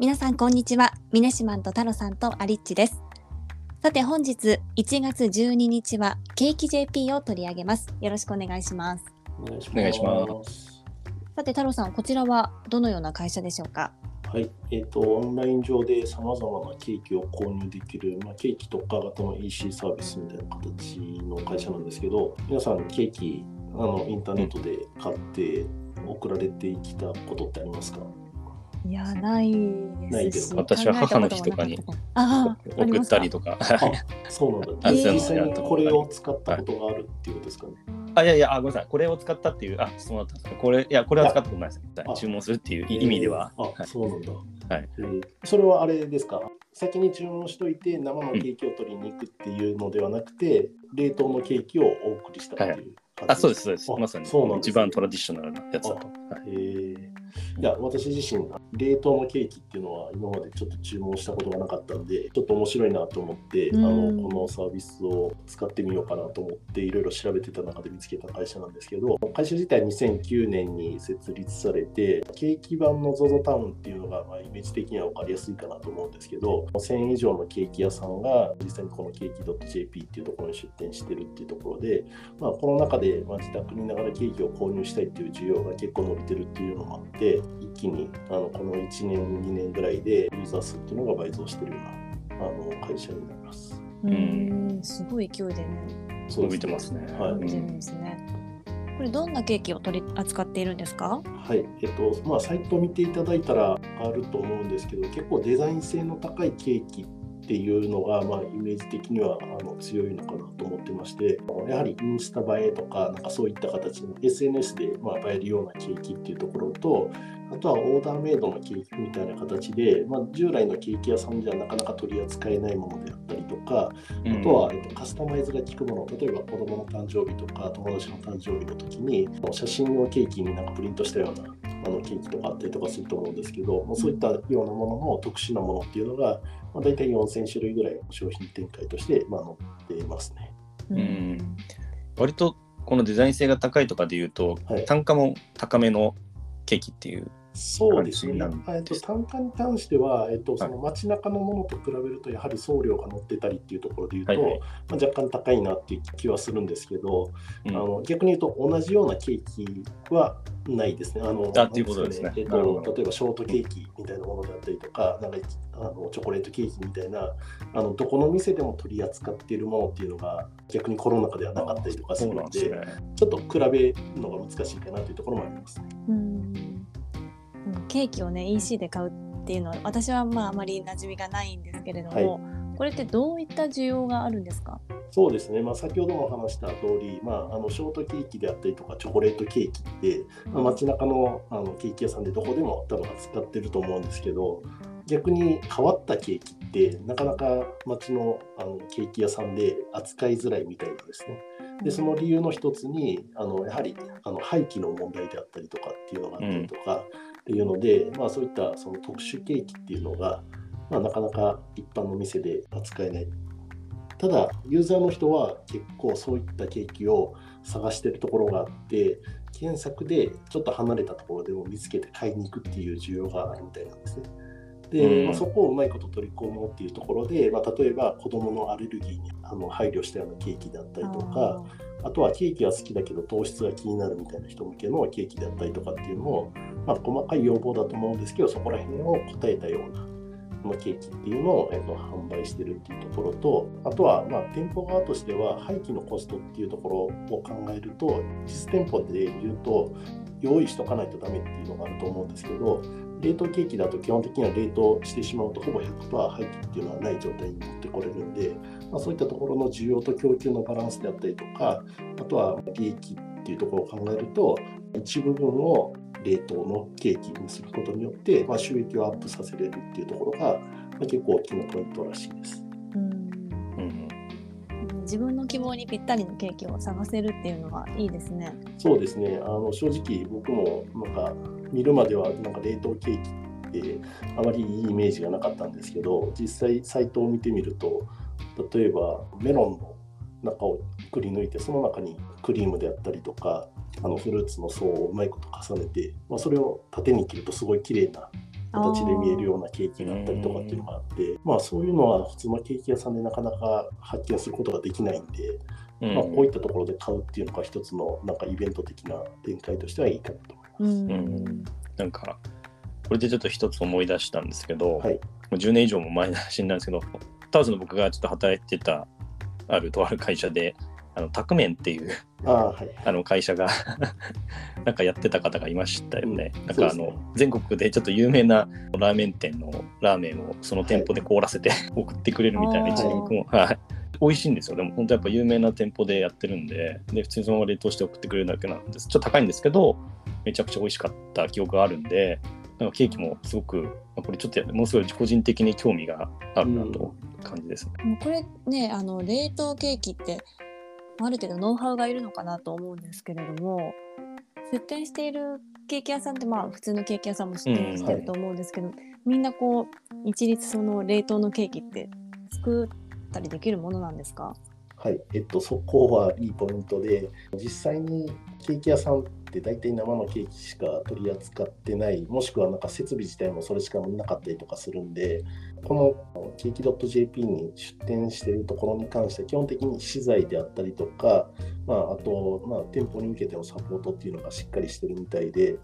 皆さんこんにちは。ミネシマンとタロさんとアリッチです。さて本日1月12日はケーキ JP を取り上げます。よろしくお願いします。お願いしお願いします。さて太郎さんこちらはどのような会社でしょうか？はい、えっ、と、オンライン上でさまざまなケーキを購入できる、まあ、ケーキ特化型の EC サービスみたいな形の会社なんですけど、皆さんケーキ、あの、インターネットで買って送られてきたことってありますか？いやないないですですし私は母の日とかに送ったりとか。あ、そうなんだ。あ実そうなんだ際にこれを使ったことがあるっていうことですかね。あ、いやいや、あごめんなさい。これを使ったっていう、あ、そうだったんですか。これ、いや、これは使ったことないです。あ注文するっていう意味では。えーあ、はいそうなんだ。はいえーそれはあれですか？先に注文しといて生のケーキを取りに行くっていうのではなくて、冷凍のケーキをお送りしたっていう感じあ、そうです、そうです。あまさにそうなんです一番トラディショナルなやつだと。はいえーや私自身冷凍のケーキっていうのは今までちょっと注文したことがなかったんでちょっと面白いなと思って、うん。あのこのサービスを使ってみようかなと思っていろいろ調べてた中で見つけた会社なんですけど会社自体2009年に設立されてケーキ版の ZOZO タウンっていうのが、まあ、イメージ的には分かりやすいかなと思うんですけど1000以上のケーキ屋さんが実際にこのケーキ .jp っていうところに出店してるっていうところでまあ、この中で、まあ、自宅にいながらケーキを購入したいっていう需要が結構伸びてるっていうのもあって一気にあのこの1年2年ぐらいでユーザー数っていうのが倍増してるようなあの会社になります。うーんすごい勢いでね。そう伸びてますね。はい。伸びてるんですね、これどんなケーキを取り扱っているんですか？はい、えっと、まあ、サイトを見ていただいたらあると思うんですけど、結構デザイン性の高いケーキっていうのが、まあ、イメージ的にはあの強いのかなと思ってまして、やはりインスタ映えとか、なんかそういった形の SNS でまあ映えるようなケーキっていうところと、あとはオーダーメイドのケーキみたいな形で、まあ、従来のケーキ屋さんじゃなかなか取り扱えないものであったりとか、うんあとは、えっと、カスタマイズが効くもの、例えば子供の誕生日とか友達の誕生日の時に、写真をケーキになんかプリントしたようなあのケーキとかあったりとかすると思うんですけど、まあそういったようなものの特殊なものっていうのが、まあ、大体4000種類ぐらいの商品展開として、まあ、載っていますね。ん割とこのデザイン性が高いとかで言うと、はい単価も高めのケーキっていう。そうですね。えっと、単価に関しては、えっと、はい。その街中のものと比べると、やはり送料が乗ってたりっていうところで言うと、はいはい。まあ、若干高いなっていう気はするんですけど、うん。あの逆に言うと同じようなケーキはないですね。あのあっていうことですね。例えばショートケーキみたいなものであったりとか、なんかあのチョコレートケーキみたいなあの、どこの店でも取り扱っているものっていうのが逆にコロナ禍ではなかったりとかするので、ですね。ちょっと比べるのが難しいかなというところもありますね。うんケーキをね EC で買うっていうのは私はまああまり馴染みがないんですけれども、これってどういった需要があるんですか？そうですね、まあ、先ほども話した通り、まあ、あのショートケーキであったりとか、チョコレートケーキって、まあ、街中のあのケーキ屋さんでどこでも多分扱ってると思うんですけど、逆に変わったケーキって、なかなか街のあのケーキ屋さんで扱いづらいみたいなんですね。で、その理由の一つに、あのやはりあの廃棄の問題であったりとかっていうのがあったりとか、っていうので、まあ、そういったその特殊ケーキっていうのが、まあ、なかなか一般の店で扱えない。ただ、ユーザーの人は結構そういったケーキを探してるところがあって、検索でちょっと離れたところでも見つけて買いに行くっていう需要があるみたいなんですね。で、うん。まあ、そこをうまいこと取り込もうっていうところで、まあ、例えば子どものアレルギーにあの配慮したようなケーキであったりとか、あとはケーキは好きだけど糖質が気になるみたいな人向けのケーキであったりとかっていうのを、まあ、細かい要望だと思うんですけど、そこら辺を答えたようなこのケーキっていうのを、えっと、販売してるっていうところと、あとは、まあ、店舗側としては廃棄のコストっていうところを考えると、実店舗で言うと、用意しとかないとダメっていうのがあると思うんですけど、冷凍ケーキだと基本的には冷凍してしまうとほぼ100%廃棄っていうのはない状態に持ってこれるんで、まあ、そういったところの需要と供給のバランスであったりとか、あとは利益っていうところを考えると、一部分を冷凍のケーキにすることによって、まあ、収益をアップさせれるっていうところが、まあ、結構大きなポイントらしいです。うんうん自分の希望にぴったりのケーキを探せるっていうのはいいですね。そうですね、あの正直僕もなんか見るまではなんか冷凍ケーキってあまりいいイメージがなかったんですけど、実際サイトを見てみると、例えばメロンの中をくり抜いて、その中にクリームであったりとか、あのフルーツの層をうまいこと重ねて、まあ、それを縦に切るとすごい綺麗な形で見えるようなケーキがあったりとかっていうのがあって、まあ、そういうのは普通のケーキ屋さんでなかなか発見することができないんで、うんまあ、こういったところで買うっていうのが一つのなんかイベント的な展開としてはいいかなと。うんうん。なんかこれでちょっと一つ思い出したんですけど、はい。もう10年以上も前の話になるんですけどタウスの僕がちょっと働いてたあるとある会社であのタクメンっていうああはい。あの会社が なんかやってた方がいましたよね。うん。なんかあの、全国でちょっと有名なラーメン店のラーメンをその店舗で凍らせて 送ってくれるみたいな一リンクも、はい、美味しいんですよ。でも本当やっぱ有名な店舗でやってるんで、で普通にそのまま冷凍して送ってくれるだけなんです。ちょっと高いんですけど、めちゃくちゃ美味しかった記憶があるんで、なんかケーキもすごく、あこれちょっとものすごい個人的に興味があるなと感じですね。もうこれねあの冷凍ケーキってある程度ノウハウがいるのかなと思うんですけれども出店しているケーキ屋さんってまあ普通のケーキ屋さんも出店してると思うんですけど、みんなこう一律その冷凍のケーキって作ったりできるものなんですか？はい、えっと、そこはいいポイントで、実際にケーキ屋さんって大体生のケーキしか取り扱ってない、もしくはなんか設備自体もそれしかなかったりとかするんで、このケーキ .jp に出店しているところに関しては、基本的に資材であったりとか、まあ、あと、まあ、店舗に向けてのサポートっていうのがしっかりしてるみたいで、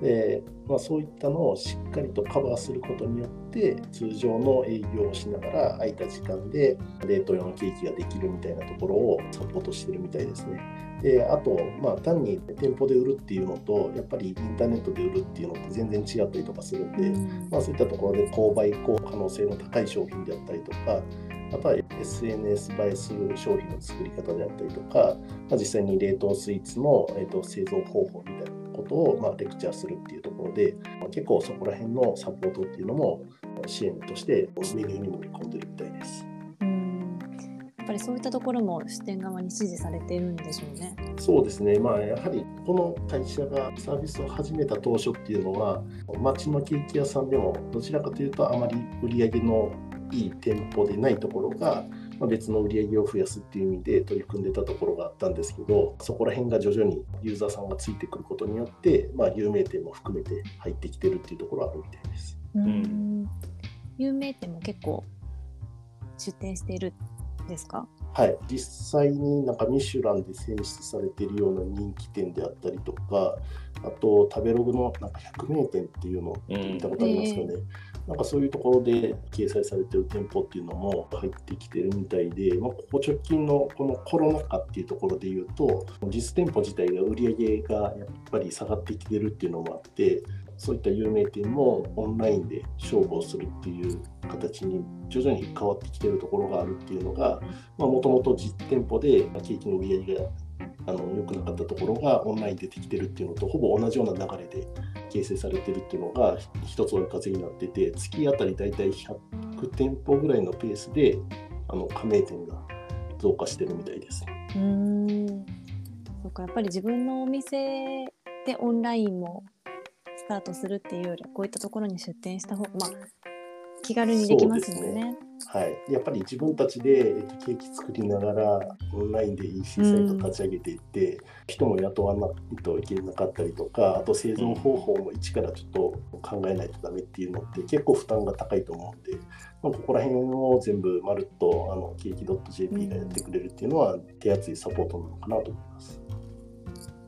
でまあ、そういったのをしっかりとカバーすることによって、通常の営業をしながら空いた時間で冷凍用のケーキができるみたいなところをサポートしてるみたいですね。であと、まあ、単に店舗で売るっていうのと、やっぱりインターネットで売るっていうのって全然違ったりとかするんで、まあ、そういったところで購買可能性の高い商品であったりとか、あとは SNS 映えする商品の作り方であったりとか、まあ、実際に冷凍スイーツの、えー、と製造方法みたいなことを、まあ、レクチャーするっていうところで、まあ、結構そこら辺のサポートっていうのも支援としてメニューに盛り込んでるみたいです。ぱりそういったところも支店側に支持されているんでしょうね。そうですね、まあ、やはりこの会社がサービスを始めた当初っていうのは、町のケーキ屋さんでも、どちらかというと、あまり売り上げのいい店舗でないところが、まあ、別の売り上げを増やすっていう意味で取り組んでたところがあったんですけど、そこら辺が徐々にユーザーさんがついてくることによって、まあ、有名店も含めて入ってきてるっていうところはあるみたいです。うん有名店も結構出店しているんですか？はい、実際になんかミシュランで選出されているような人気店であったりとか、あと食べログのなんか100名店っていうのを見たことありますかね。なんかそういうところで掲載されている店舗っていうのも入ってきてるみたいで、まあ、ここ直近のこのコロナ禍っていうところで言うと、実店舗自体が売り上げがやっぱり下がってきてるっていうのもあって、そういった有名店もオンラインで勝負をするっていう形に徐々に変わってきてるところがあるっていうのが、もともと実店舗でケーキの売り上げがあの良くなかったところがオンラインでできてるっていうのとほぼ同じような流れで形成されてるっていうのが一つ追い風になってて月あたり大体100店舗ぐらいのペースであの加盟店が増加してるみたいです。うんそうかやっぱり自分のお店でオンラインもタートするっていうよりこういったところに出店した方がまあ気軽にできますもんね。はい、やっぱり自分たちで、えっと、ケーキ作りながらオンラインで EC サイト立ち上げていって、人も雇わないといけなかったりとかあと製造方法も一からちょっと考えないとダメっていうのって結構負担が高いと思うんで、まあ、ここら辺を全部まるっとあのケーキ .jp がやってくれるっていうのは手厚いサポートなのかなと思います。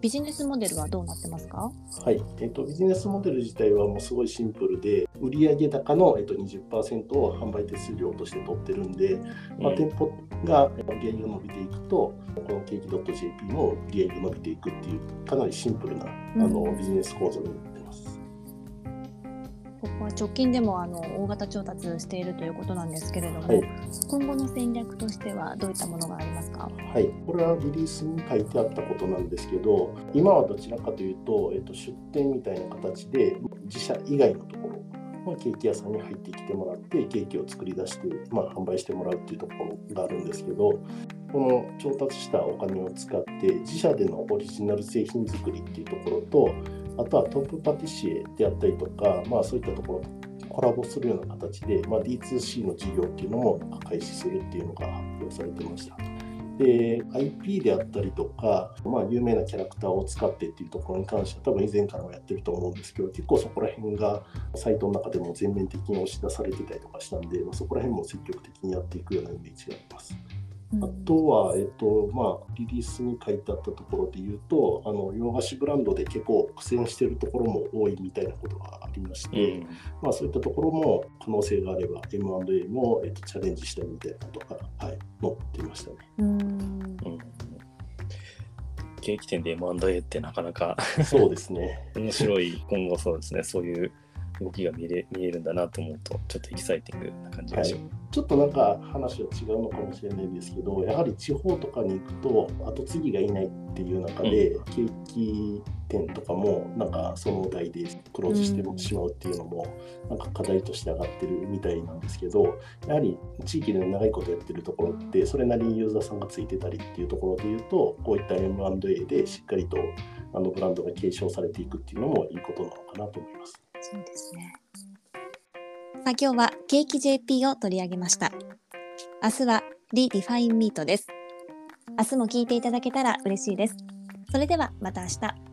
ビジネスモデルはどうなってますか？はい。えっと、ビジネスモデル自体はもうすごいシンプルで、売上高の、えっと、20%を販売手数料として取ってるんで、まあ、店舗が売上が伸びていくと、このケーキ .jp も売上が伸びていくっていう、かなりシンプルなあのうんビジネス構造になってます。ここは直近でもあの大型調達しているということなんですけれども、はい。今後の戦略としてはどういったものがありますか？はい、はいこれはリリースに書いてあったことなんですけど、今はどちらかというと、えっと、出店みたいな形で、自社以外のところ、まあ、ケーキ屋さんに入ってきてもらって、ケーキを作り出して、まあ、販売してもらうっていうところがあるんですけど、この調達したお金を使って、自社でのオリジナル製品作りっていうところと、あとはトップパティシエであったりとか、まあ、そういったところとコラボするような形で、まあ、D2C の事業っていうのも開始するっていうのが発表されてました。で IP であったりとか、まあ、有名なキャラクターを使ってっていうところに関しては多分以前からもやってると思うんですけど結構そこら辺がサイトの中でも全面的に押し出されてたりとかしたんで、まあ、そこら辺も積極的にやっていくようなイメージがあります。あとは、えっとまあ、リリースに書いてあったところで言うと、あの洋菓子ブランドで結構苦戦しているところも多いみたいなことがありまして、うん、まあ、そういったところも可能性があれば M&A も、えっと、チャレンジしたいみたいなことが、はい、載っていましたね。うん。ケーキ店で M&A ってなかなか そうですね。面白い今後そうですねそういう動きが見れ見えるんだなと思うとちょっとエキサイティングな感じがします、はい、ちょっとなんか話は違うのかもしれないんですけどやはり地方とかに行くと後継ぎがいないっていう中で、うん、ケーキ店とかもなんかその代でクローズしてしまうっていうのもなんか課題として上がってるみたいなんですけどやはり地域で長いことやってるところってそれなりにユーザーさんがついてたりっていうところで言うとこういった M&A でしっかりとあのブランドが継承されていくっていうのもいいことなのかなと思います。そうですね。さあ今日はケーキ JP を取り上げました。明日は Redefine Meat です。明日も聞いていただけたら嬉しいです。それではまた明日。